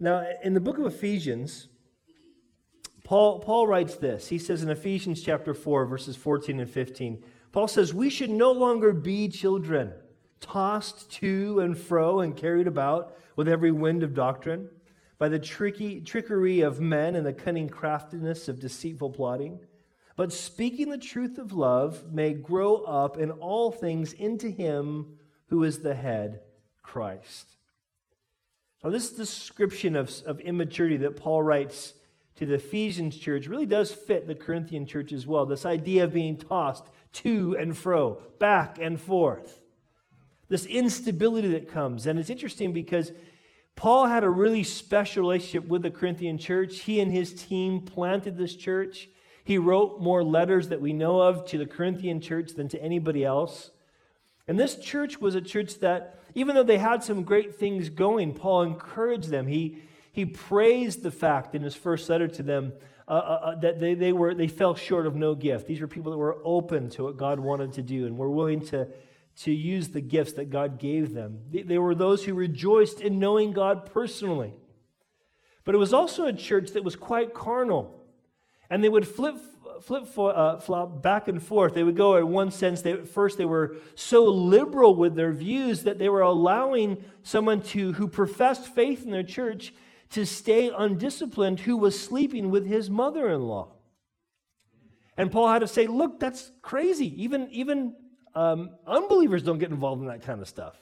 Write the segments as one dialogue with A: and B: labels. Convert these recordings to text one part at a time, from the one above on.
A: Now, in the book of Ephesians, Paul, Paul writes this. He says in Ephesians chapter 4, verses 14 and 15, Paul says, We should no longer be children, tossed to and fro and carried about with every wind of doctrine, by the tricky, trickery of men and the cunning craftiness of deceitful plotting. But speaking the truth of love may grow up in all things into him who is the head, Christ. Now, this description of, of immaturity that Paul writes to the Ephesians church really does fit the Corinthian church as well. This idea of being tossed to and fro, back and forth. This instability that comes. And it's interesting because Paul had a really special relationship with the Corinthian church. He and his team planted this church. He wrote more letters that we know of to the Corinthian church than to anybody else. And this church was a church that, even though they had some great things going, Paul encouraged them. He, he praised the fact in his first letter to them uh, uh, uh, that they, they, were, they fell short of no gift. These were people that were open to what God wanted to do and were willing to, to use the gifts that God gave them. They, they were those who rejoiced in knowing God personally. But it was also a church that was quite carnal. And they would flip flip uh, flop back and forth. They would go in one sense. They, first, they were so liberal with their views that they were allowing someone to who professed faith in their church to stay undisciplined who was sleeping with his mother in law. And Paul had to say, look, that's crazy. Even, even um, unbelievers don't get involved in that kind of stuff.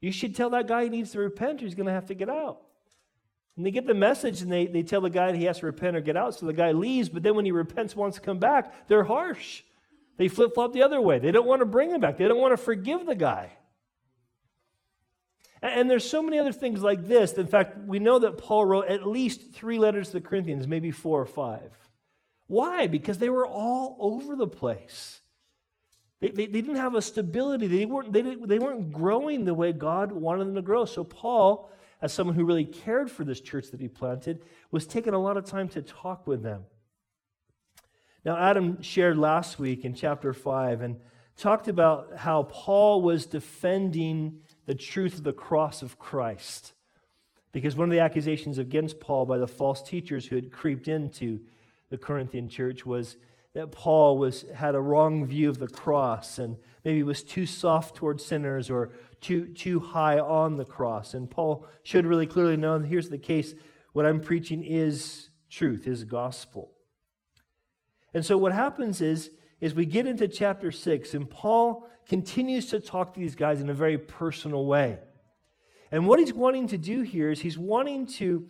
A: You should tell that guy he needs to repent or he's going to have to get out. And they get the message and they, they tell the guy he has to repent or get out. So the guy leaves, but then when he repents, wants to come back, they're harsh. They flip flop the other way. They don't want to bring him back, they don't want to forgive the guy. And there's so many other things like this. In fact, we know that Paul wrote at least three letters to the Corinthians, maybe four or five. Why? Because they were all over the place. They, they, they didn't have a stability. They weren't, they, they weren't growing the way God wanted them to grow. So, Paul, as someone who really cared for this church that he planted, was taking a lot of time to talk with them. Now, Adam shared last week in chapter 5 and talked about how Paul was defending the truth of the cross of Christ. Because one of the accusations against Paul by the false teachers who had creeped into the Corinthian church was that Paul was, had a wrong view of the cross and maybe was too soft toward sinners or too, too high on the cross. And Paul should really clearly know here's the case what I'm preaching is truth, is gospel. And so what happens is, is we get into chapter 6, and Paul continues to talk to these guys in a very personal way. And what he's wanting to do here is he's wanting to,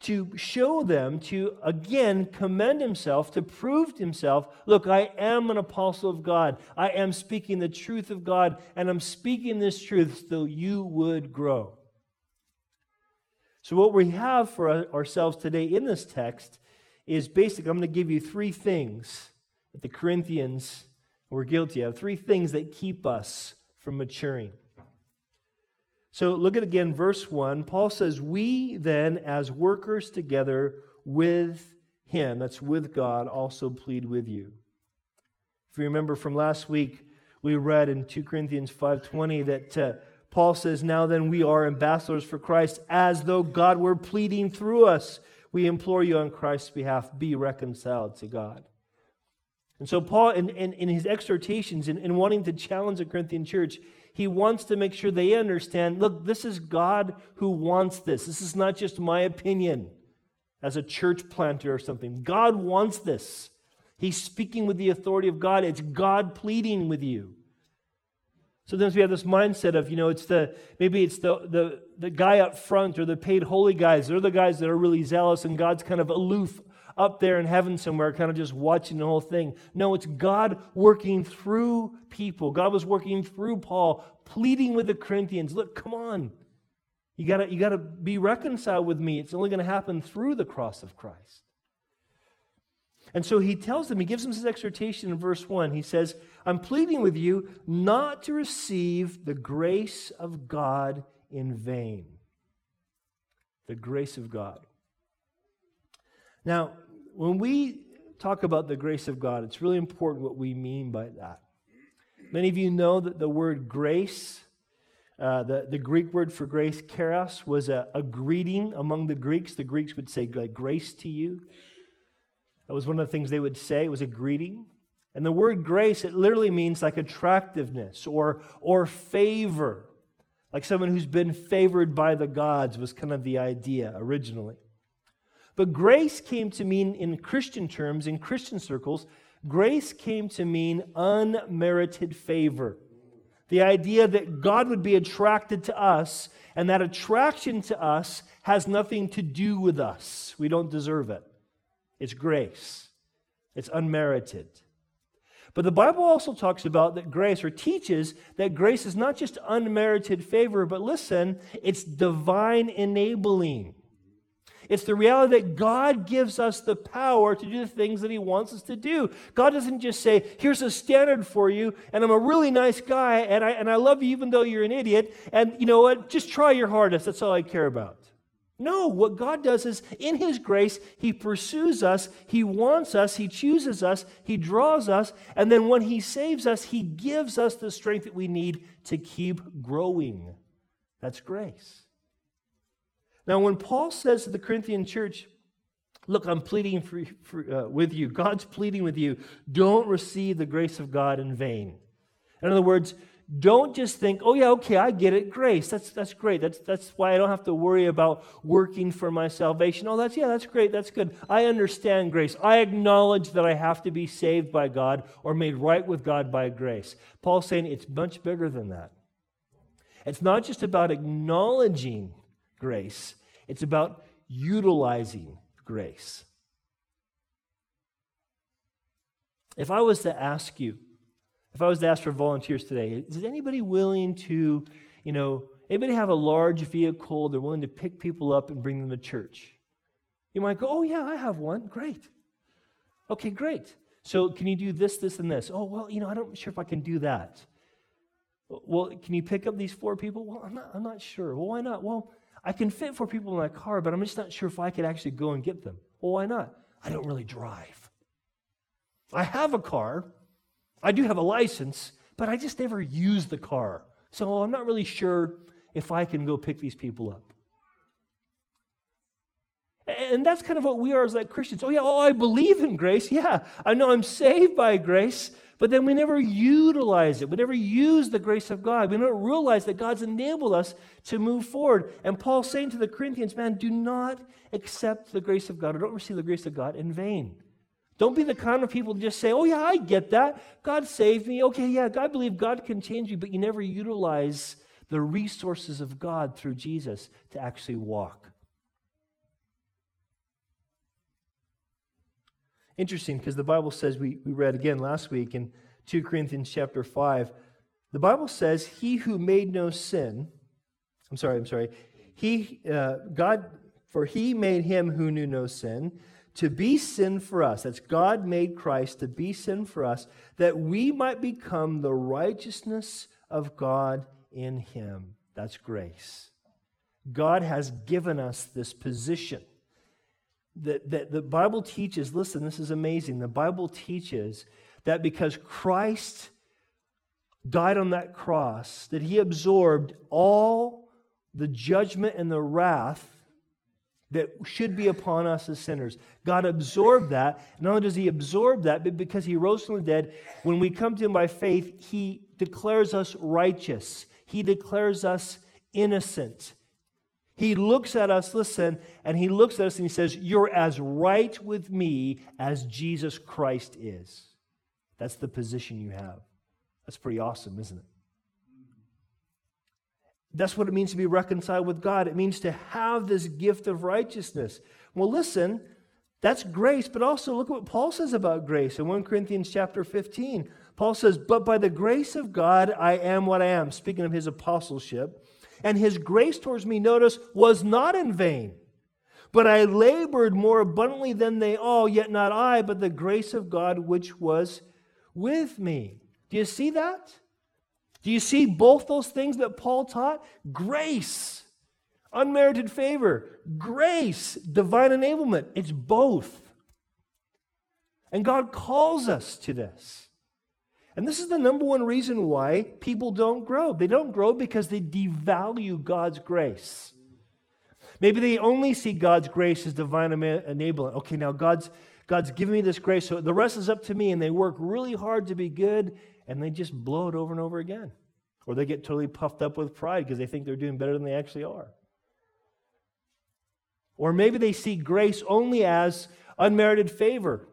A: to show them, to again commend himself, to prove to himself look, I am an apostle of God. I am speaking the truth of God, and I'm speaking this truth so you would grow. So, what we have for ourselves today in this text is basically, I'm going to give you three things that the Corinthians we're guilty of. Three things that keep us from maturing. So look at again verse 1. Paul says, We then, as workers together with him, that's with God, also plead with you. If you remember from last week, we read in 2 Corinthians 5:20 that uh, Paul says, Now then, we are ambassadors for Christ, as though God were pleading through us. We implore you on Christ's behalf, be reconciled to God. And so, Paul, in, in, in his exhortations, in, in wanting to challenge the Corinthian church, he wants to make sure they understand look, this is God who wants this. This is not just my opinion as a church planter or something. God wants this. He's speaking with the authority of God. It's God pleading with you. Sometimes we have this mindset of, you know, it's the maybe it's the, the, the guy up front or the paid holy guys. They're the guys that are really zealous and God's kind of aloof up there in heaven somewhere, kind of just watching the whole thing. No, it's God working through people. God was working through Paul, pleading with the Corinthians look, come on. You gotta, you gotta be reconciled with me. It's only to happen through the cross of Christ. And so he tells them, he gives them his exhortation in verse 1. He says, I'm pleading with you not to receive the grace of God in vain. The grace of God. Now, when we talk about the grace of God, it's really important what we mean by that. Many of you know that the word grace Uh, the, the Greek word for grace, charis, was a, a greeting among the Greeks. The Greeks would say, grace to you. That was one of the things they would say. It was a greeting. And the word grace, it literally means like attractiveness or, or favor. Like someone who's been favored by the gods was kind of the idea originally. But grace came to mean, in Christian terms, in Christian circles, grace came to mean unmerited favor. The idea that God would be attracted to us, and that attraction to us has nothing to do with us. We don't deserve it. It's grace, it's unmerited. But the Bible also talks about that grace, or teaches that grace is not just unmerited favor, but listen, it's divine enabling. It's the reality that God gives us the power to do the things that He wants us to do. God doesn't just say, here's a standard for you, and I'm a really nice guy, and I, and I love you even though you're an idiot, and you know what? Just try your hardest. That's all I care about. No, what God does is in His grace, He pursues us, He wants us, He chooses us, He draws us, and then when He saves us, He gives us the strength that we need to keep growing. That's grace. Now, when Paul says to the Corinthian church, Look, I'm pleading for, for, uh, with you, God's pleading with you, don't receive the grace of God in vain. In other words, don't just think, oh, yeah, okay, I get it. Grace. That's, that's great. That's, that's why I don't have to worry about working for my salvation. Oh, that's, yeah, that's great. That's good. I understand grace. I acknowledge that I have to be saved by God or made right with God by grace. Paul's saying it's much bigger than that. It's not just about acknowledging grace, it's about utilizing grace. If I was to ask you, if I was to ask for volunteers today, is anybody willing to, you know, anybody have a large vehicle, they're willing to pick people up and bring them to church? You might go, oh, yeah, I have one. Great. Okay, great. So can you do this, this, and this? Oh, well, you know, I'm not sure if I can do that. Well, can you pick up these four people? Well, I'm not, I'm not sure. Well, why not? Well, I can fit four people in my car, but I'm just not sure if I could actually go and get them. Well, why not? I don't really drive. I have a car. I do have a license, but I just never use the car. So I'm not really sure if I can go pick these people up. And that's kind of what we are as like Christians. Oh, yeah, oh, I believe in grace. Yeah, I know I'm saved by grace, but then we never utilize it. We never use the grace of God. We don't realize that God's enabled us to move forward. And Paul's saying to the Corinthians, man, do not accept the grace of God or don't receive the grace of God in vain. Don't be the kind of people to just say, oh, yeah, I get that. God saved me. Okay, yeah, I believe God can change you, but you never utilize the resources of God through Jesus to actually walk. Interesting because the Bible says, we, we read again last week in 2 Corinthians chapter 5, the Bible says, He who made no sin, I'm sorry, I'm sorry, He, uh, God, for He made Him who knew no sin to be sin for us. That's God made Christ to be sin for us, that we might become the righteousness of God in Him. That's grace. God has given us this position that, that the Bible teaches, listen, this is amazing. The Bible teaches that because Christ died on that cross, that he absorbed all the judgment and the wrath that should be upon us as sinners. God absorbed that. Not only does he absorb that, but because he rose from the dead, when we come to him by faith, he declares us righteous. He declares us innocent. He looks at us, listen, and he looks at us and he says, You're as right with me as Jesus Christ is. That's the position you have. That's pretty awesome, isn't it? That's what it means to be reconciled with God. It means to have this gift of righteousness. Well, listen, that's grace, but also look what Paul says about grace in 1 Corinthians chapter 15. Paul says, But by the grace of God, I am what I am, speaking of his apostleship. And his grace towards me, notice, was not in vain. But I labored more abundantly than they all, yet not I, but the grace of God which was with me. Do you see that? Do you see both those things that Paul taught? Grace, unmerited favor, grace, divine enablement. It's both. And God calls us to this. And this is the number one reason why people don't grow. They don't grow because they devalue God's grace. Maybe they only see God's grace as divine enablement. Okay, now God's God's given me this grace, so the rest is up to me, and they work really hard to be good, and they just blow it over and over again. Or they get totally puffed up with pride because they think they're doing better than they actually are. Or maybe they see grace only as unmerited favor.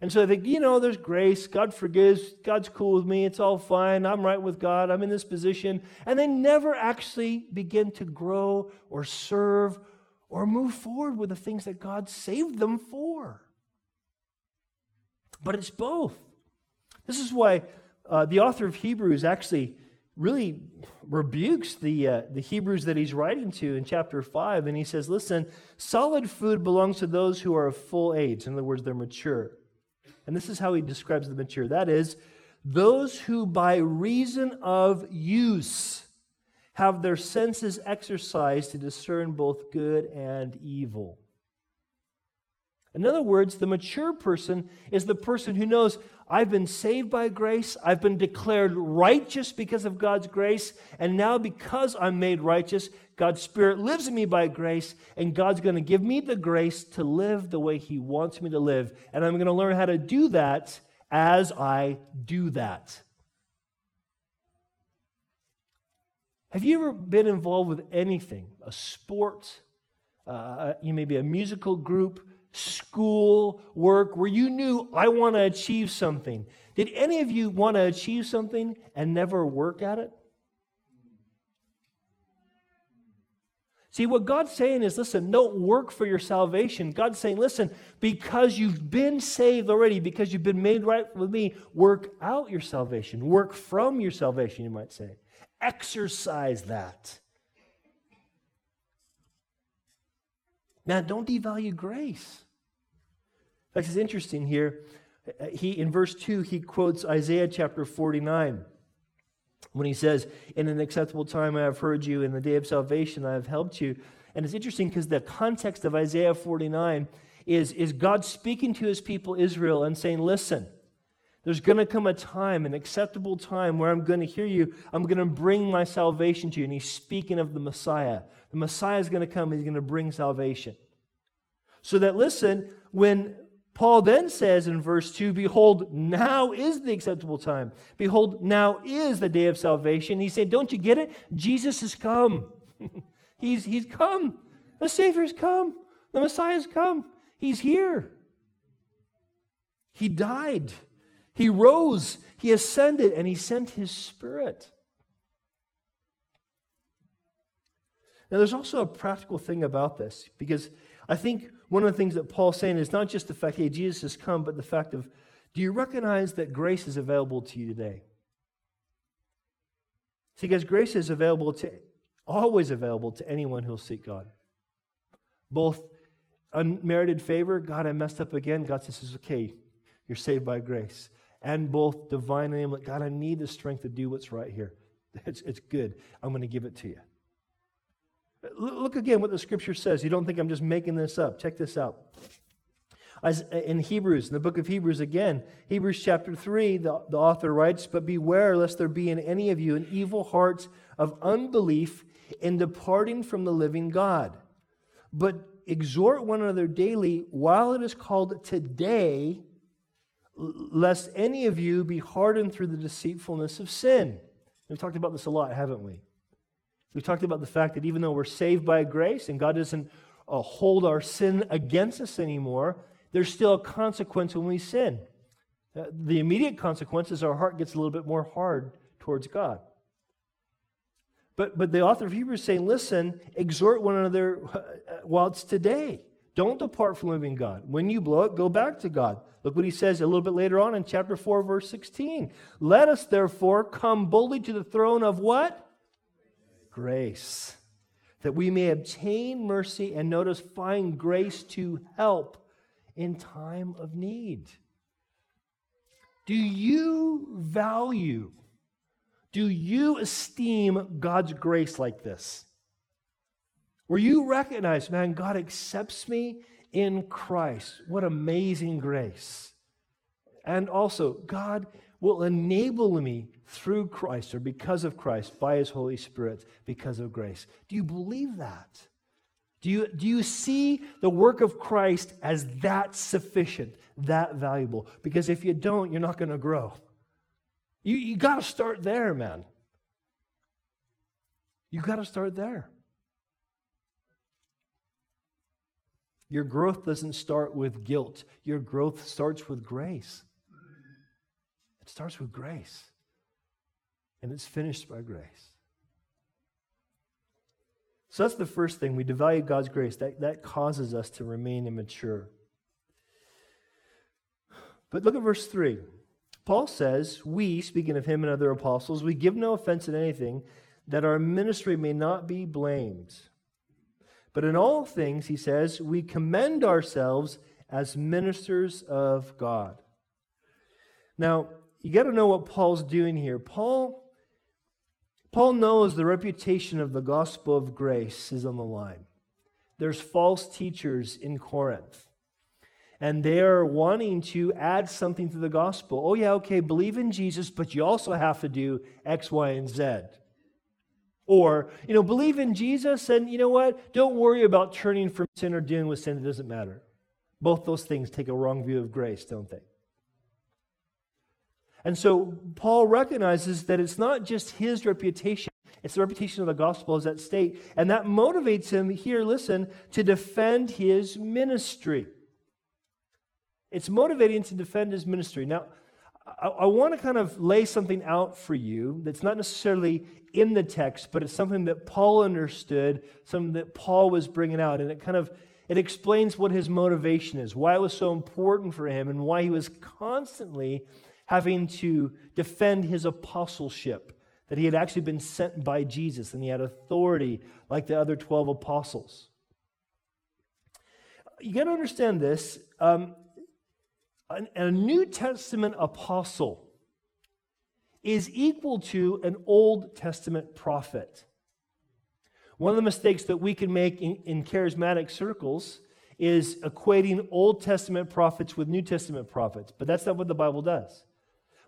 A: And so they think, you know, there's grace. God forgives. God's cool with me. It's all fine. I'm right with God. I'm in this position. And they never actually begin to grow or serve or move forward with the things that God saved them for. But it's both. This is why uh, the author of Hebrews actually really rebukes the, uh, the Hebrews that he's writing to in chapter 5. And he says, Listen, solid food belongs to those who are of full age. In other words, they're mature. And this is how he describes the mature that is, those who by reason of use have their senses exercised to discern both good and evil. In other words, the mature person is the person who knows I've been saved by grace, I've been declared righteous because of God's grace, and now because I'm made righteous, God's Spirit lives in me by grace, and God's going to give me the grace to live the way He wants me to live. And I'm going to learn how to do that as I do that. Have you ever been involved with anything? A sport? Uh, you may be a musical group? School, work, where you knew, I want to achieve something. Did any of you want to achieve something and never work at it? See, what God's saying is listen, don't work for your salvation. God's saying, listen, because you've been saved already, because you've been made right with me, work out your salvation. Work from your salvation, you might say. Exercise that. Now, don't devalue grace. Fact, it's interesting here. He, in verse 2, he quotes Isaiah chapter 49 when he says, In an acceptable time I have heard you, in the day of salvation I have helped you. And it's interesting because the context of Isaiah 49 is, is God speaking to his people Israel and saying, Listen, there's going to come a time, an acceptable time, where I'm going to hear you. I'm going to bring my salvation to you. And he's speaking of the Messiah. The Messiah is going to come, he's going to bring salvation. So that, listen, when Paul then says in verse 2 Behold, now is the acceptable time. Behold, now is the day of salvation. He said, Don't you get it? Jesus has come. he's, he's come. The Savior's come. The Messiah's come. He's here. He died. He rose. He ascended, and He sent His Spirit. Now, there's also a practical thing about this because I think one of the things that Paul's saying is not just the fact, hey, Jesus has come, but the fact of, do you recognize that grace is available to you today? See, because grace is available to, always available to anyone who'll seek God. Both unmerited favor, God, I messed up again. God says, okay, you're saved by grace. And both divine enablement, God, I need the strength to do what's right here. It's, it's good. I'm going to give it to you. Look again what the scripture says. You don't think I'm just making this up. Check this out. In Hebrews, in the book of Hebrews again, Hebrews chapter 3, the, the author writes, But beware lest there be in any of you an evil heart of unbelief in departing from the living God. But exhort one another daily while it is called today, lest any of you be hardened through the deceitfulness of sin. We've talked about this a lot, haven't we? We talked about the fact that even though we're saved by grace and God doesn't uh, hold our sin against us anymore, there's still a consequence when we sin. Uh, the immediate consequence is our heart gets a little bit more hard towards God. But, but the author of Hebrews is saying, listen, exhort one another uh, while it's today. Don't depart from living God. When you blow it, go back to God. Look what he says a little bit later on in chapter 4, verse 16. Let us therefore come boldly to the throne of what? Grace, that we may obtain mercy and notice find grace to help in time of need. Do you value, do you esteem God's grace like this? Where you recognize, man, God accepts me in Christ. What amazing grace. And also, God will enable me through Christ or because of Christ, by his Holy Spirit, because of grace. Do you believe that? Do you, do you see the work of Christ as that sufficient, that valuable? Because if you don't, you're not going to grow. You, you got to start there, man. You got to start there. Your growth doesn't start with guilt, your growth starts with grace. It starts with grace, and it's finished by grace. So that's the first thing. We devalue God's grace. That, that causes us to remain immature. But look at verse 3. Paul says, We, speaking of him and other apostles, we give no offense in anything, that our ministry may not be blamed. But in all things, he says, we commend ourselves as ministers of God. Now, you got to know what Paul's doing here. Paul Paul knows the reputation of the gospel of grace is on the line. There's false teachers in Corinth, and they are wanting to add something to the gospel. Oh, yeah, okay, believe in Jesus, but you also have to do X, Y, and Z. Or, you know, believe in Jesus, and you know what? Don't worry about turning from sin or dealing with sin. It doesn't matter. Both those things take a wrong view of grace, don't they? And so Paul recognizes that it's not just his reputation, it's the reputation of the gospel as at stake. And that motivates him here, listen, to defend his ministry. It's motivating to defend his ministry. Now, I, I want to kind of lay something out for you that's not necessarily in the text, but it's something that Paul understood, something that Paul was bringing out. And it kind of it explains what his motivation is, why it was so important for him, and why he was constantly having to defend his apostleship, that he had actually been sent by Jesus and he had authority like the other 12 apostles. You got to understand this. Um, a New Testament apostle is equal to an Old Testament prophet. One of the mistakes that we can make in, in charismatic circles is equating Old Testament prophets with New Testament prophets, but that's not what the Bible does.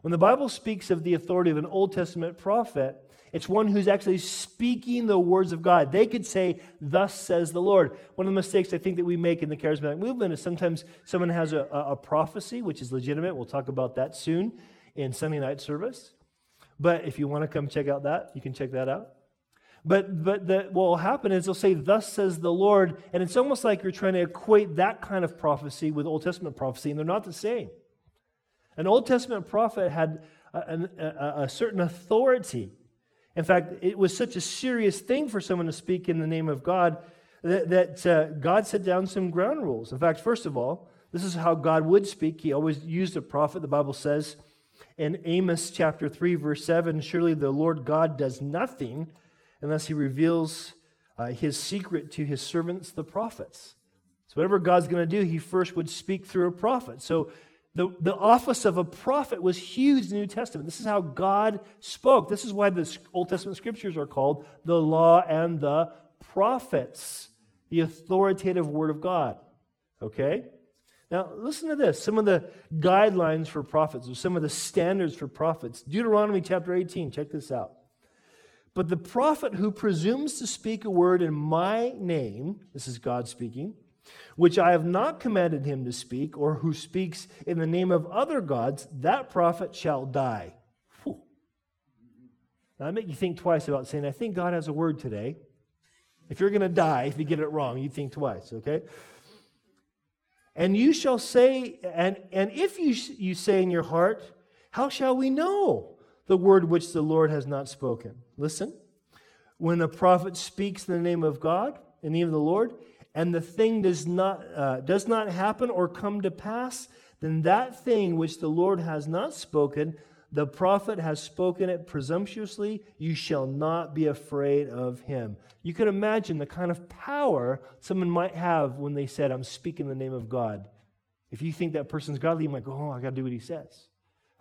A: When the Bible speaks of the authority of an Old Testament prophet, it's one who's actually speaking the words of God. They could say, Thus says the Lord. One of the mistakes I think that we make in the charismatic movement is sometimes someone has a, a prophecy, which is legitimate. We'll talk about that soon in Sunday night service. But if you want to come check out that, you can check that out. But, but the, what will happen is they'll say, Thus says the Lord. And it's almost like you're trying to equate that kind of prophecy with Old Testament prophecy, and they're not the same. An Old Testament prophet had a, a, a, certain authority. In fact, it was such a serious thing for someone to speak in the name of God that, that uh, God set down some ground rules. In fact, first of all, this is how God would speak. He always used a prophet, the Bible says in Amos chapter 3, verse 7 Surely the Lord God does nothing unless he reveals uh, his secret to his servants, the prophets. So, whatever God's going to do, he first would speak through a prophet. So, the, the office of a prophet was huge in the New Testament. This is how God spoke. This is why the Old Testament scriptures are called the law and the prophets, the authoritative word of God. Okay? Now, listen to this some of the guidelines for prophets, or some of the standards for prophets. Deuteronomy chapter 18, check this out. But the prophet who presumes to speak a word in my name, this is God speaking, which I have not commanded him to speak, or who speaks in the name of other gods, that prophet shall die. Whew. I make you think twice about saying, I think God has a word today. If you're going to die, if you get it wrong, you think twice, okay? And you shall say, and, and if you, you say in your heart, how shall we know the word which the Lord has not spoken? Listen, when a prophet speaks in the name of God, in the name of the Lord, and the thing does not, uh, does not happen or come to pass, then that thing which the Lord has not spoken, the prophet has spoken it presumptuously. You shall not be afraid of him. You can imagine the kind of power someone might have when they said, I'm speaking in the name of God. If you think that person's godly, you might go, Oh, I got to do what he says.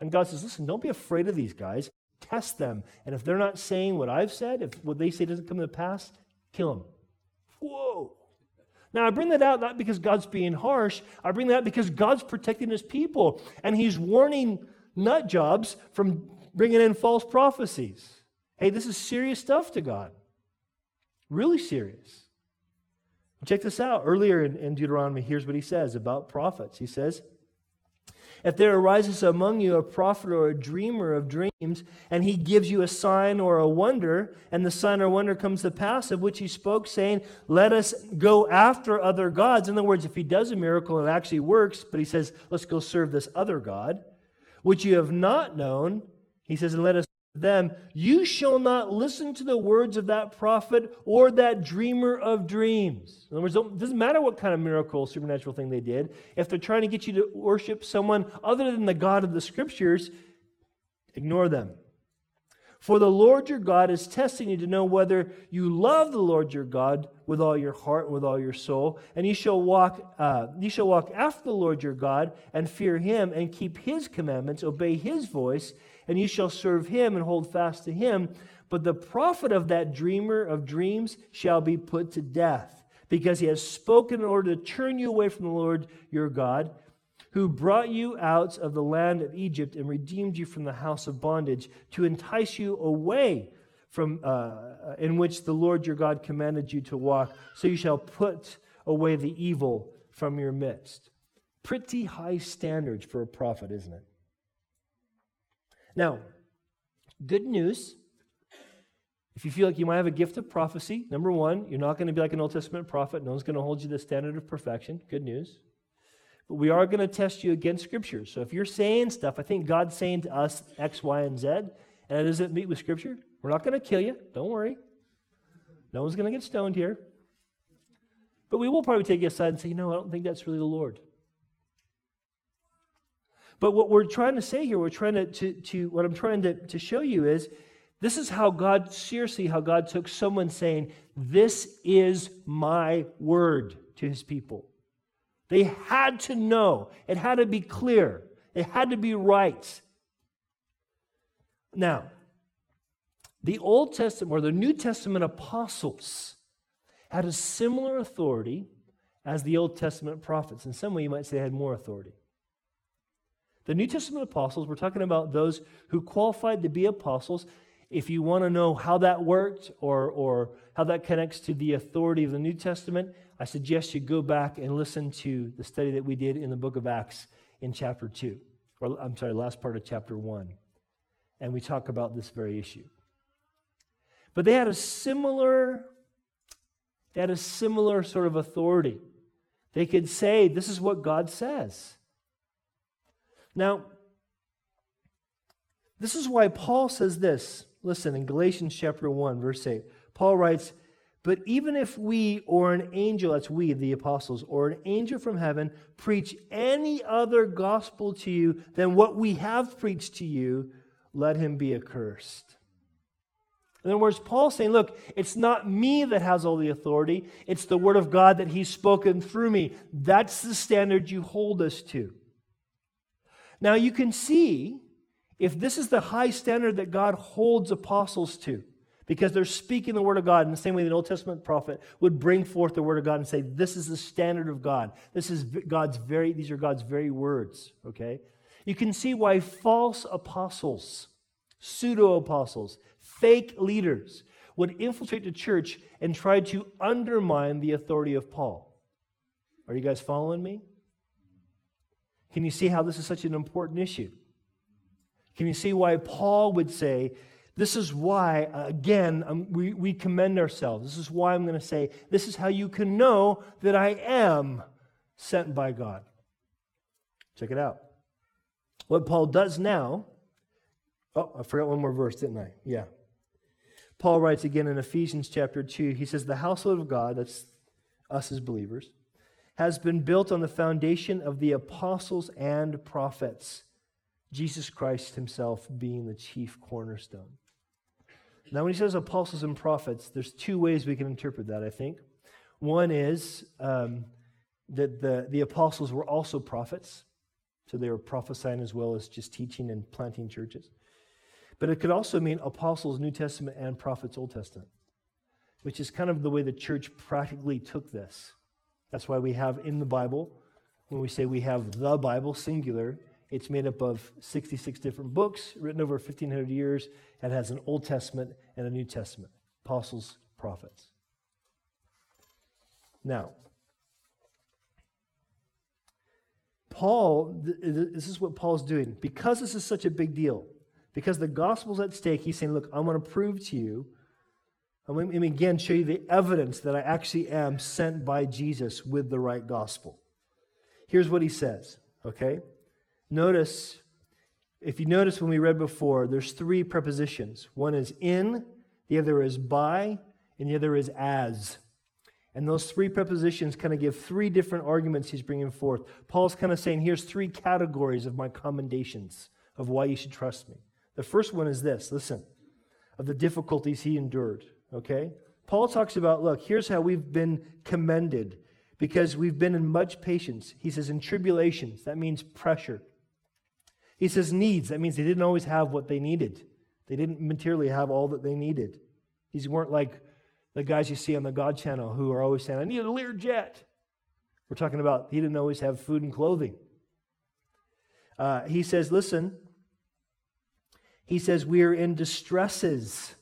A: And God says, Listen, don't be afraid of these guys. Test them. And if they're not saying what I've said, if what they say doesn't come to pass, kill them. Whoa. Now, I bring that out not because God's being harsh, I bring that out because God's protecting his people. And he's warning nut jobs from bringing in false prophecies. Hey, this is serious stuff to God. Really serious. Check this out. Earlier in, in Deuteronomy, here's what he says about prophets. He says, if there arises among you a prophet or a dreamer of dreams, and he gives you a sign or a wonder, and the sign or wonder comes to pass, of which he spoke, saying, Let us go after other gods. In other words, if he does a miracle and it actually works, but he says, Let's go serve this other God, which you have not known, he says, And let us them, you shall not listen to the words of that prophet or that dreamer of dreams. In other words, it doesn't matter what kind of miracle, supernatural thing they did. If they're trying to get you to worship someone other than the God of the scriptures, ignore them. For the Lord your God is testing you to know whether you love the Lord your God with all your heart and with all your soul. And you shall walk, uh, you shall walk after the Lord your God and fear him and keep his commandments, obey his voice and you shall serve him and hold fast to him. But the prophet of that dreamer of dreams shall be put to death, because he has spoken in order to turn you away from the Lord your God, who brought you out of the land of Egypt and redeemed you from the house of bondage, to entice you away from uh, in which the Lord your God commanded you to walk. So you shall put away the evil from your midst. Pretty high standards for a prophet, isn't it? Now, good news. If you feel like you might have a gift of prophecy, number one, you're not going to be like an Old Testament prophet. No one's going to hold you to the standard of perfection. Good news. But we are going to test you against Scripture. So if you're saying stuff, I think God's saying to us X, Y, and Z, and it doesn't meet with Scripture, we're not going to kill you. Don't worry. No one's going to get stoned here. But we will probably take you aside and say, you know, I don't think that's really the Lord. But what we're trying to say here, we're trying to, to, to what I'm trying to, to show you is this is how God, seriously, how God took someone saying, This is my word to his people. They had to know, it had to be clear, it had to be right. Now, the Old Testament or the New Testament apostles had a similar authority as the Old Testament prophets. In some way, you might say they had more authority. The New Testament apostles, we're talking about those who qualified to be apostles. If you want to know how that worked or, or how that connects to the authority of the New Testament, I suggest you go back and listen to the study that we did in the book of Acts in chapter 2, or I'm sorry, last part of chapter 1. And we talk about this very issue. But they had a similar, they had a similar sort of authority. They could say, This is what God says. Now, this is why Paul says this. Listen, in Galatians chapter 1, verse 8, Paul writes, But even if we or an angel, that's we, the apostles, or an angel from heaven, preach any other gospel to you than what we have preached to you, let him be accursed. In other words, Paul's saying, Look, it's not me that has all the authority, it's the word of God that he's spoken through me. That's the standard you hold us to. Now you can see if this is the high standard that God holds apostles to, because they're speaking the word of God in the same way the Old Testament prophet would bring forth the word of God and say, This is the standard of God. This is God's very, these are God's very words, okay? You can see why false apostles, pseudo apostles, fake leaders would infiltrate the church and try to undermine the authority of Paul. Are you guys following me? Can you see how this is such an important issue? Can you see why Paul would say, This is why, again, um, we, we commend ourselves. This is why I'm going to say, This is how you can know that I am sent by God. Check it out. What Paul does now, oh, I forgot one more verse, didn't I? Yeah. Paul writes again in Ephesians chapter 2, he says, The household of God, that's us as believers, has been built on the foundation of the apostles and prophets, Jesus Christ himself being the chief cornerstone. Now, when he says apostles and prophets, there's two ways we can interpret that, I think. One is um, that the, the apostles were also prophets, so they were prophesying as well as just teaching and planting churches. But it could also mean apostles, New Testament, and prophets, Old Testament, which is kind of the way the church practically took this. That's why we have in the Bible, when we say we have the Bible, singular, It's made up of 66 different books written over 1,500 years and has an Old Testament and a New Testament apostles, prophets. Now, Paul, this is what Paul's doing. Because this is such a big deal, because the gospel's at stake, he's saying, Look, I'm going to prove to you, I'm going to again show you the evidence that I actually am sent by Jesus with the right gospel. Here's what he says, okay? Notice, if you notice when we read before, there's three prepositions. One is in, the other is by, and the other is as. And those three prepositions kind of give three different arguments he's bringing forth. Paul's kind of saying, here's three categories of my commendations of why you should trust me. The first one is this listen, of the difficulties he endured, okay? Paul talks about, look, here's how we've been commended because we've been in much patience. He says, in tribulations, that means pressure. He says, needs, that means they didn't always have what they needed. They didn't materially have all that they needed. These weren't like the guys you see on the God channel who are always saying, I need a Learjet. We're talking about he didn't always have food and clothing. Uh, he says, listen, he says, we are in distresses.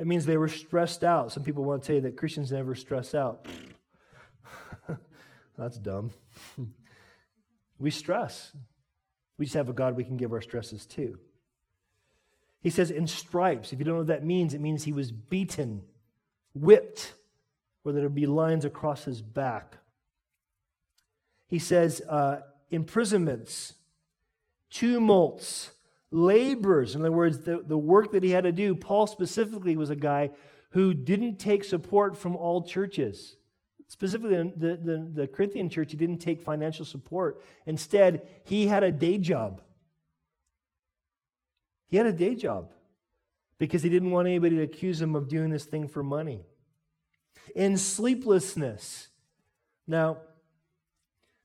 A: That means they were stressed out. Some people want to tell you that Christians never stress out. That's dumb. we stress. We just have a God we can give our stresses to. He says, in stripes. If you don't know what that means, it means he was beaten whipped, where there would be lines across his back. He says, uh, imprisonments, tumults, labors. In other words, the, the work that he had to do. Paul specifically was a guy who didn't take support from all churches. Specifically, the, the, the Corinthian church, he didn't take financial support. Instead, he had a day job. He had a day job because he didn't want anybody to accuse him of doing this thing for money. In sleeplessness. Now,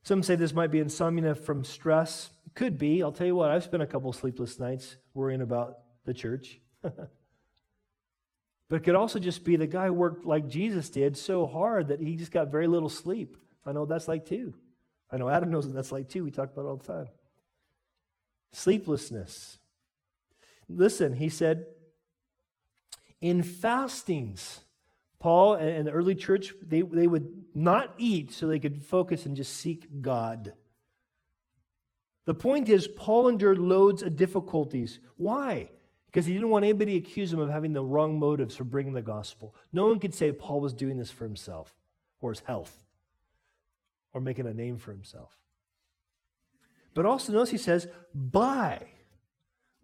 A: some say this might be insomnia from stress. Could be. I'll tell you what, I've spent a couple sleepless nights worrying about the church. but it could also just be the guy worked like Jesus did so hard that he just got very little sleep. I know that's like too. I know Adam knows what that's like too. We talk about it all the time. Sleeplessness. Listen, he said, in fastings. Paul and the early church, they, they would not eat so they could focus and just seek God. The point is, Paul endured loads of difficulties. Why? Because he didn't want anybody to accuse him of having the wrong motives for bringing the gospel. No one could say Paul was doing this for himself or his health or making a name for himself. But also notice he says, by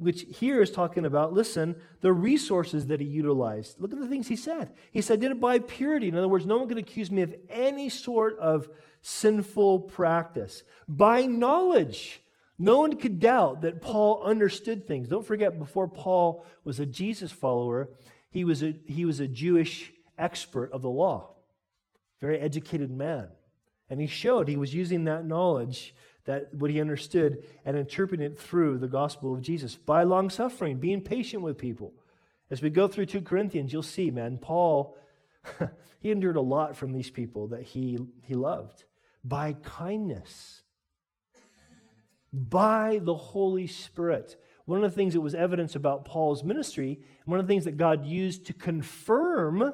A: which here is talking about, listen, the resources that he utilized. Look at the things he said. He said, I did it by purity. In other words, no one could accuse me of any sort of sinful practice. By knowledge. No one could doubt that Paul understood things. Don't forget, before Paul was a Jesus follower, he was a, he was a Jewish expert of the law, very educated man. And he showed he was using that knowledge that what he understood and interpreting it through the gospel of Jesus by long suffering, being patient with people. As we go through 2 Corinthians, you'll see, man, Paul, he endured a lot from these people that he, he loved by kindness, by the Holy Spirit. One of the things that was evidence about Paul's ministry, one of the things that God used to confirm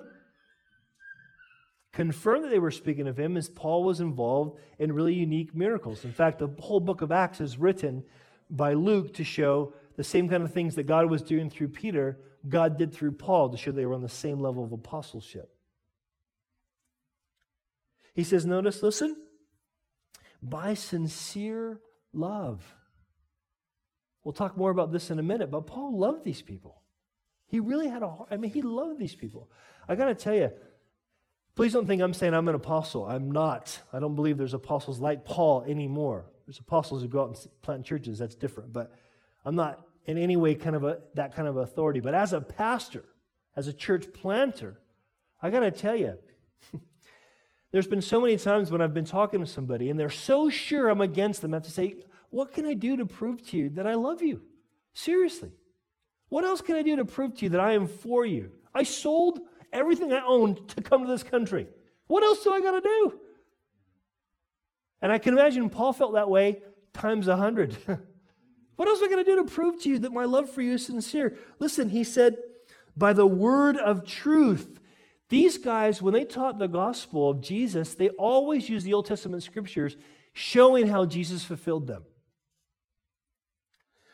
A: confirm that they were speaking of him as Paul was involved in really unique miracles. In fact, the whole book of Acts is written by Luke to show the same kind of things that God was doing through Peter, God did through Paul to show they were on the same level of apostleship. He says, Notice, listen, by sincere love. We'll talk more about this in a minute, but Paul loved these people. He really had a I mean, he loved these people. I got to tell you, Please don't think I'm saying I'm an apostle. I'm not. I don't believe there's apostles like Paul anymore. There's apostles who go out and plant churches. That's different. But I'm not in any way kind of a, that kind of authority. But as a pastor, as a church planter, I got to tell you, there's been so many times when I've been talking to somebody and they're so sure I'm against them. I have to say, what can I do to prove to you that I love you? Seriously. What else can I do to prove to you that I am for you? I sold everything I owned to come to this country. What else do I got to do? And I can imagine Paul felt that way times a hundred. What else am I going to do to prove to you that my love for you is sincere? Listen, he said, by the word of truth. These guys, when they taught the gospel of Jesus, they always used the Old Testament scriptures showing how Jesus fulfilled them.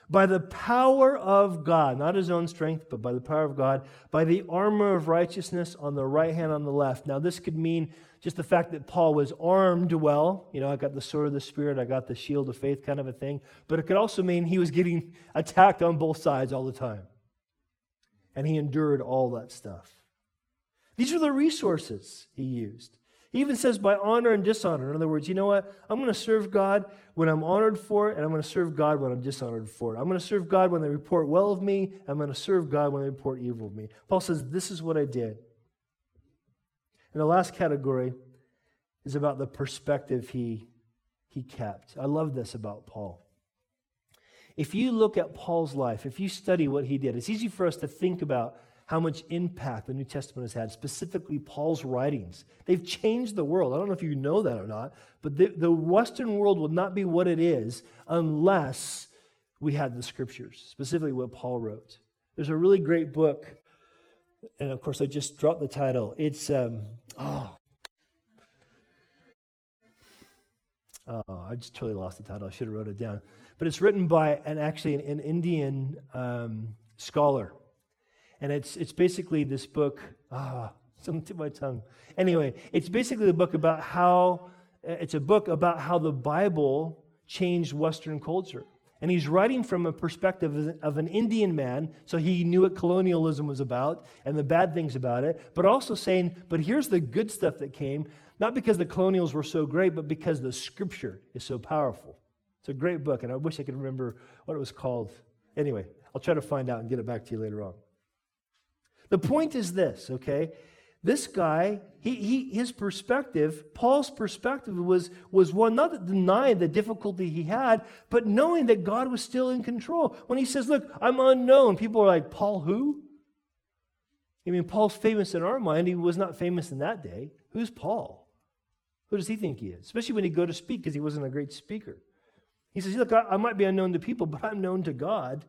A: By the power of God, not his own strength, but by the power of God, by the armor of righteousness on the right hand, on the left. Now, this could mean just the fact that Paul was armed well. You know, I got the sword of the Spirit, I got the shield of faith kind of a thing. But it could also mean he was getting attacked on both sides all the time. And he endured all that stuff. These are the resources he used. He even says by honor and dishonor. In other words, you know what? I'm going to serve God when I'm honored for it, and I'm going to serve God when I'm dishonored for it. I'm going to serve God when they report well of me. I'm going to serve God when they report evil of me. Paul says, This is what I did. And the last category is about the perspective he, he kept. I love this about Paul. If you look at Paul's life, if you study what he did, it's easy for us to think about how much impact the New Testament has had, specifically Paul's writings. They've changed the world. I don't know if you know that or not, but the, the Western world would not be what it is unless we had the scriptures, specifically what Paul wrote. There's a really great book, and of course, I just dropped the title. It's, um, oh, Oh, I just totally lost the title. I should have wrote it down. But it's written by an actually an, an Indian um, scholar, and it's it's basically this book. Ah, something to my tongue. Anyway, it's basically the book about how it's a book about how the Bible changed Western culture. And he's writing from a perspective of an Indian man, so he knew what colonialism was about and the bad things about it, but also saying, but here's the good stuff that came. Not because the colonials were so great, but because the scripture is so powerful. It's a great book, and I wish I could remember what it was called. Anyway, I'll try to find out and get it back to you later on. The point is this, okay? This guy, he, he, his perspective, Paul's perspective was, was one not denying the difficulty he had, but knowing that God was still in control. When he says, Look, I'm unknown, people are like, Paul who? I mean, Paul's famous in our mind. He was not famous in that day. Who's Paul? Who does he think he is? Especially when he go to speak because he wasn't a great speaker. He says, look, I, I, might be unknown to people, but I'm known to God.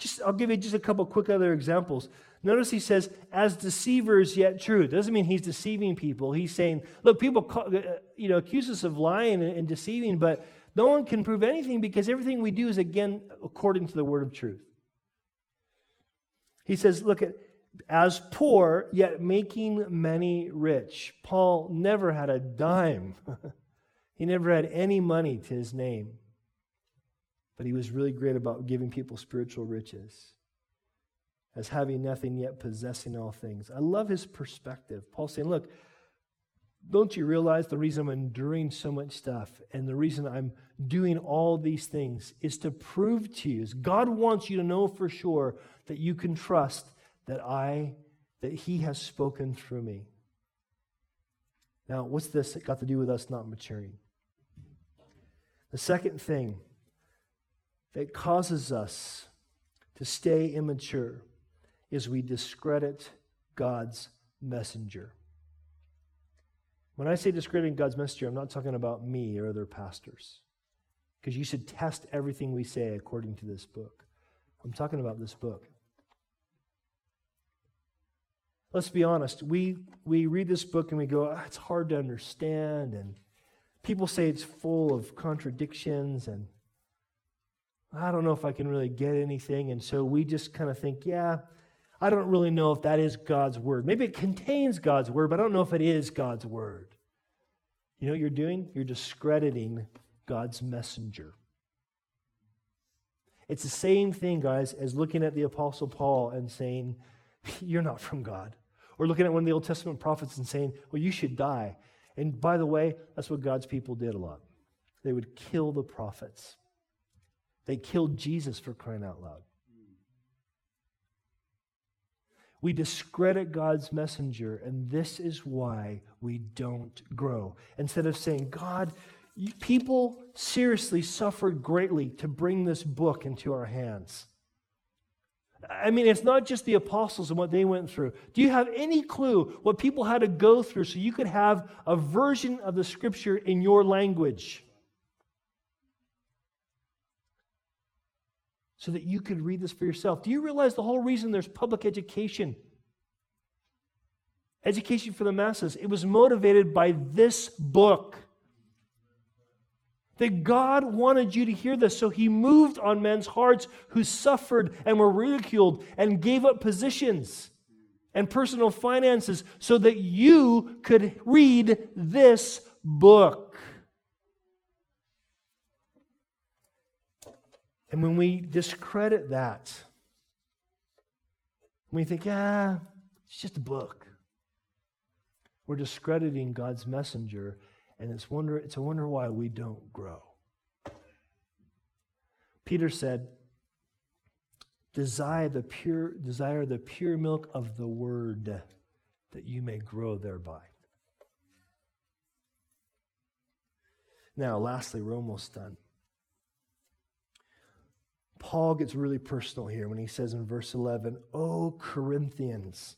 A: Just, I'll give you just a couple quick other examples. Notice he says, as deceivers yet true. Doesn't mean he's deceiving people. He's saying, look, people call, uh, you know, accuse us of lying and, and deceiving, but no one can prove anything because everything we do is, again, according to the word of truth. He says, look at as poor, yet making many rich. Paul never had a dime, he never had any money to his name. But he was really great about giving people spiritual riches, as having nothing yet possessing all things. I love his perspective. Paul saying, Look, don't you realize the reason I'm enduring so much stuff and the reason I'm doing all these things is to prove to you, is God wants you to know for sure that you can trust that I that he has spoken through me. Now, what's this got to do with us not maturing? The second thing that causes us to stay immature is we discredit God's messenger. When I say discrediting God's messenger, I'm not talking about me or other pastors, because you should test everything we say according to this book. I'm talking about this book. let's be honest, we, we read this book and we go, ah, it's hard to understand. And people say it's full of contradictions. And I don't know if I can really get anything. And so we just kind of think, yeah, I don't really know if that is God's word. Maybe it contains God's word, but I don't know if it is God's word. You know what you're doing? You're discrediting God's messenger. It's the same thing, guys, as looking at the Apostle Paul and saying, You're not from God. Or looking at one of the Old Testament prophets and saying, well, you should die. And by the way, that's what God's people did a lot. They would kill the prophets. They killed Jesus for crying out loud. We discredit God's messenger, and this is why we don't grow. Instead of saying, God, people seriously suffered greatly to bring this book into our hands. I mean, it's not just the apostles and what they went through. Do you have any clue what people had to go through so you could have a version of the scripture in your language? So that you could read this for yourself. Do you realize the whole reason there's public education? Education for the masses. It was motivated by this book. That God wanted you to hear this, so He moved on men's hearts who suffered and were ridiculed and gave up positions and personal finances so that you could read this book. And when we discredit that, we think, ah, it's just a book. We're discrediting God's messenger, and it's, wonder, it's a wonder why we don't grow. Peter said, desire the pure, desire the pure milk of the word that you may grow thereby. Now, lastly, we're almost done. Paul gets really personal here when he says in verse 11, O Corinthians.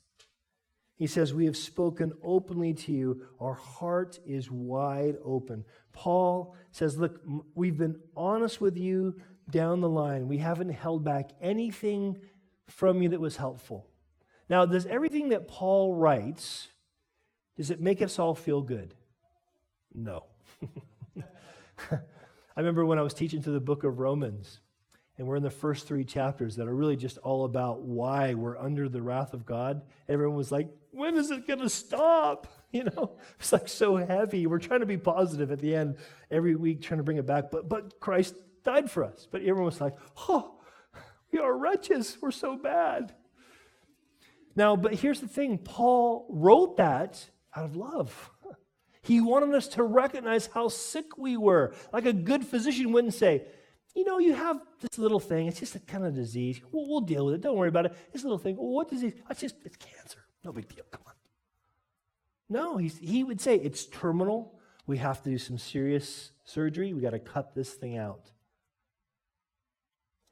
A: He says, We have spoken openly to you. Our heart is wide open. Paul says, Look, we've been honest with you down the line. We haven't held back anything from you that was helpful. Now, does everything that Paul writes, does it make us all feel good? No. I remember when I was teaching through the book of Romans, and we're in the first three chapters that are really just all about why we're under the wrath of God. Everyone was like, when is it going to stop? You know, it's like so heavy. We're trying to be positive at the end every week, trying to bring it back. But, but Christ died for us. But everyone was like, oh, we are wretches. We're so bad. Now, but here's the thing Paul wrote that out of love. He wanted us to recognize how sick we were. Like a good physician wouldn't say, you know, you have this little thing. It's just a kind of disease. We'll, we'll deal with it. Don't worry about it. This little thing. Well, what disease? It's just, it's cancer. No big deal. Come on. No, he would say it's terminal. We have to do some serious surgery. We got to cut this thing out.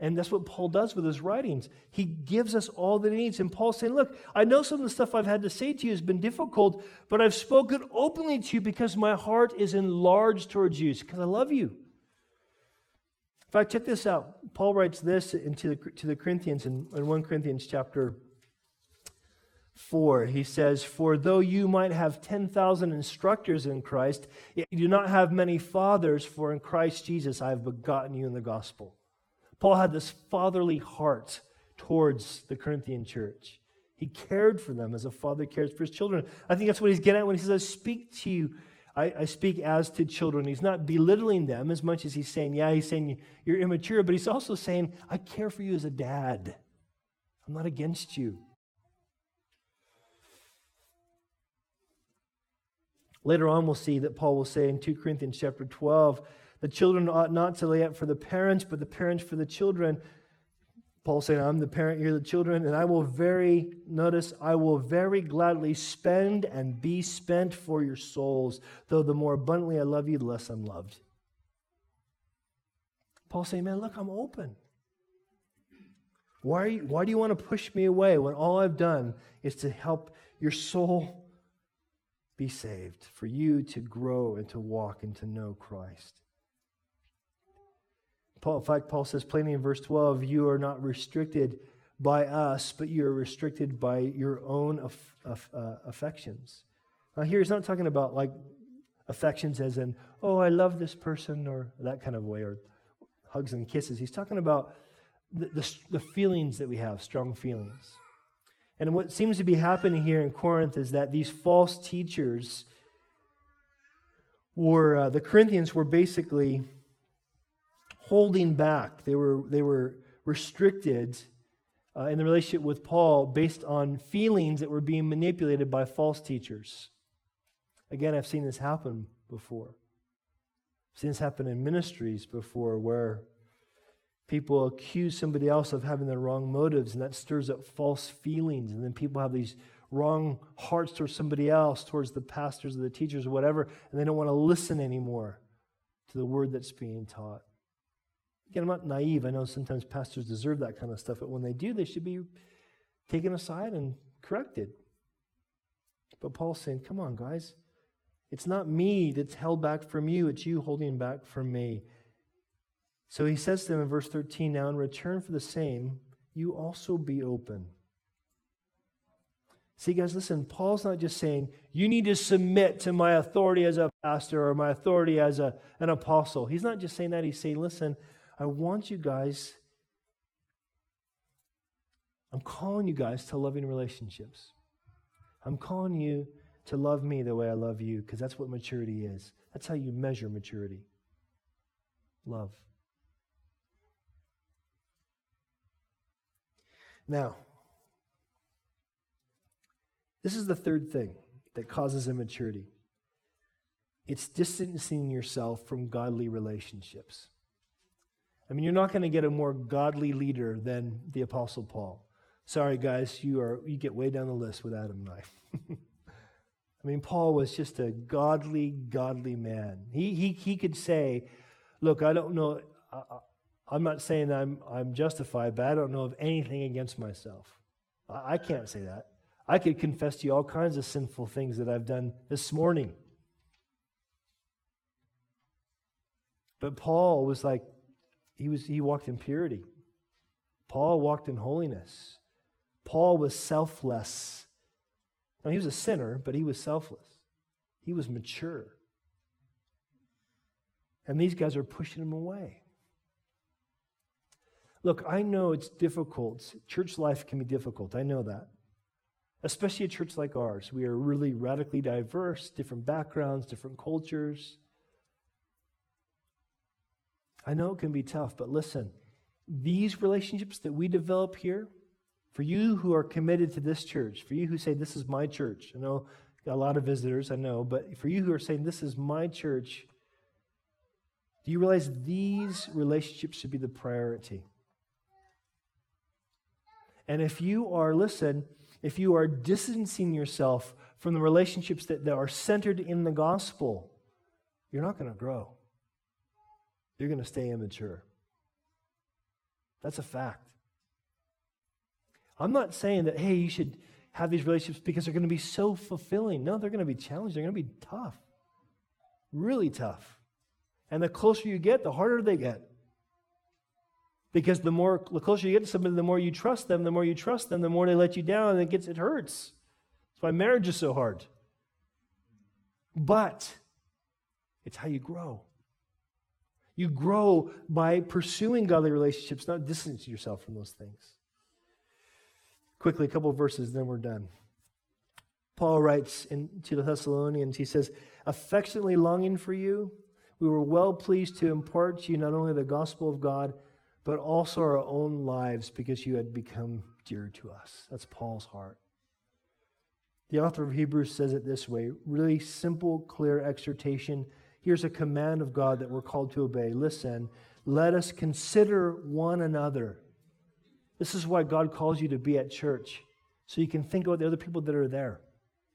A: And that's what Paul does with his writings. He gives us all that he needs. And Paul's saying, Look, I know some of the stuff I've had to say to you has been difficult, but I've spoken openly to you because my heart is enlarged towards you, because I love you. In fact, check this out. Paul writes this into the, to the Corinthians in, in 1 Corinthians chapter 4. He says, For though you might have 10,000 instructors in Christ, yet you do not have many fathers, for in Christ Jesus I have begotten you in the gospel. Paul had this fatherly heart towards the Corinthian church. He cared for them as a father cares for his children. I think that's what he's getting at when he says, I speak to you I, I, speak as to children. He's not belittling them as much as he's saying, yeah, he's saying you're immature, but he's also saying, I care for you as a dad. I'm not against you. Later on, we'll see that Paul will say in 2 Corinthians chapter 12, the children ought not to lay up for the parents, but the parents for the children. Paul saying, I'm the parent, you're the children, and I will very, notice, I will very gladly spend and be spent for your souls, though the more abundantly I love you, the less I'm loved. Paul saying, Man, look, I'm open. Why, you, why do you want to push me away when all I've done is to help your soul be saved, for you to grow and to walk and to know Christ? Paul, in fact, Paul says plainly in verse 12, you are not restricted by us, but you are restricted by your own uh, affections. Now, here he's not talking about like affections as in, oh, I love this person, or that kind of way, or hugs and kisses. He's talking about the, the, the feelings that we have, strong feelings. And what seems to be happening here in Corinth is that these false teachers were, uh, the Corinthians were basically holding back. They were, they were restricted uh, in the relationship with Paul based on feelings that were being manipulated by false teachers. Again, I've seen this happen before. I've seen this happen in ministries before where people accuse somebody else of having the wrong motives, and that stirs up false feelings. And then people have these wrong hearts towards somebody else, towards the pastors or the teachers or whatever, and they don't want to listen anymore to the word that's being taught. Again, I'm not naive. I know sometimes pastors deserve that kind of stuff, but when they do, they should be taken aside and corrected. But Paul's saying, come on, guys. It's not me that's held back from you, it's you holding back from me. So he says to them in verse 13 now, in return for the same, you also be open. See, guys, listen, Paul's not just saying, you need to submit to my authority as a pastor or my authority as a, an apostle. He's not just saying that. He's saying, listen, I want you guys, I'm calling you guys to loving relationships. I'm calling you to love me the way I love you because that's what maturity is. That's how you measure maturity love. Now, this is the third thing that causes immaturity it's distancing yourself from godly relationships. I mean, you're not going to get a more godly leader than the Apostle Paul. Sorry, guys, you are you get way down the list with Adam and I. I mean, Paul was just a godly, godly man. He, he, he could say, Look, I don't know, I, I'm not saying I'm, I'm justified, but I don't know of anything against myself. I, I can't say that. I could confess to you all kinds of sinful things that I've done this morning. But Paul was like, he, was, he walked in purity. Paul walked in holiness. Paul was selfless. Now, he was a sinner, but he was selfless. He was mature. And these guys are pushing him away. Look, I know it's difficult. Church life can be difficult. I know that. Especially a church like ours. We are really radically diverse, different backgrounds, different cultures. I know it can be tough, but listen, these relationships that we develop here, for you who are committed to this church, for you who say, This is my church, I know a lot of visitors, I know, but for you who are saying, This is my church, do you realize these relationships should be the priority? And if you are, listen, if you are distancing yourself from the relationships that, that are centered in the gospel, you're not going to grow. You're going to stay immature. That's a fact. I'm not saying that, hey, you should have these relationships because they're going to be so fulfilling. No, they're going to be challenging. They're going to be tough. Really tough. And the closer you get, the harder they get. Because the more the closer you get to somebody, the more you trust them, the more you trust them, the more they let you down, and it gets it hurts. That's why marriage is so hard. But it's how you grow. You grow by pursuing godly relationships, not distancing yourself from those things. Quickly, a couple of verses, then we're done. Paul writes in, to the Thessalonians, he says, affectionately longing for you, we were well pleased to impart to you not only the gospel of God, but also our own lives because you had become dear to us. That's Paul's heart. The author of Hebrews says it this way really simple, clear exhortation. Here's a command of God that we're called to obey. Listen, let us consider one another this is why God calls you to be at church, so you can think about the other people that are there.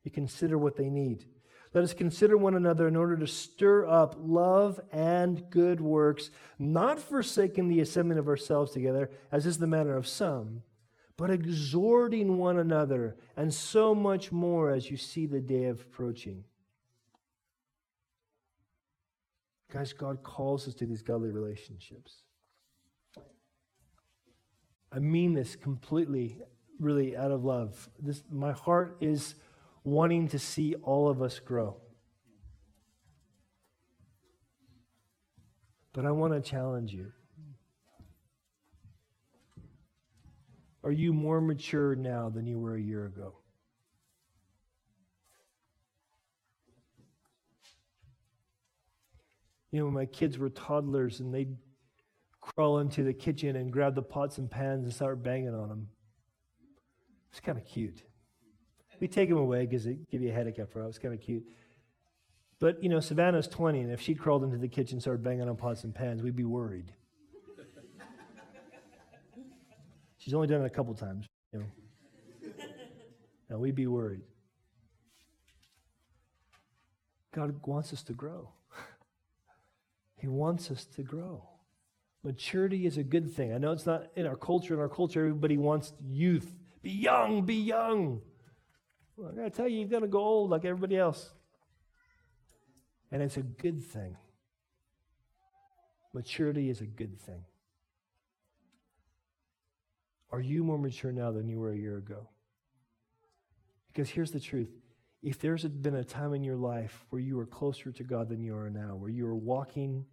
A: You consider what they need. Let us consider one another in order to stir up love and good works, not forsaking the assembling of ourselves together, as is the manner of some, but exhorting one another, and so much more as you see the day of approaching. Guys, God calls us to these godly relationships. I mean this completely, really out of love. This, my heart is wanting to see all of us grow. But I want to challenge you. Are you more mature now than you were a year ago? You know, when my kids were toddlers and they'd crawl into the kitchen and grab the pots and pans and start banging on them. It's kind of cute. We take them away because it give you a headache after a while. It's kind of cute. But, you know, Savannah's 20, and if she crawled into the kitchen and started banging on pots and pans, we'd be worried. She's only done it a couple times, you know. Now we'd be worried. God wants us to grow. He wants us to grow. Maturity is a good thing. I know it's not in our culture. In our culture, everybody wants youth. Be young, be young. Well, I gotta tell you, you've got to go old like everybody else. And it's a good thing. Maturity is a good thing. Are you more mature now than you were a year ago? Because here's the truth. If there's been a time in your life where you were closer to God than you are now, where you are walking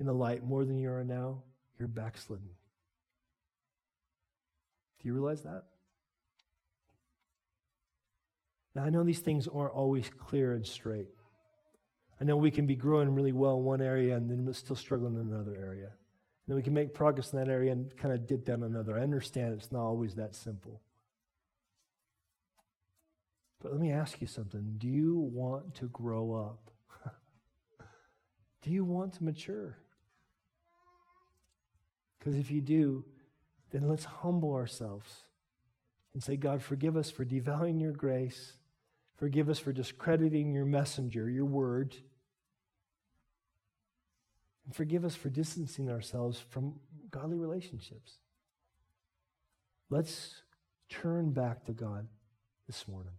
A: in the light more than you are now, you're backslidden. Do you realize that? Now, I know these things aren't always clear and straight. I know we can be growing really well in one area and then still struggling in another area. And then we can make progress in that area and kind of dip down another. I understand it's not always that simple. But let me ask you something. Do you want to grow up? do you want to mature? Because if you do, then let's humble ourselves and say, God, forgive us for devaluing your grace. Forgive us for discrediting your messenger, your word. And forgive us for distancing ourselves from godly relationships. Let's turn back to God this morning.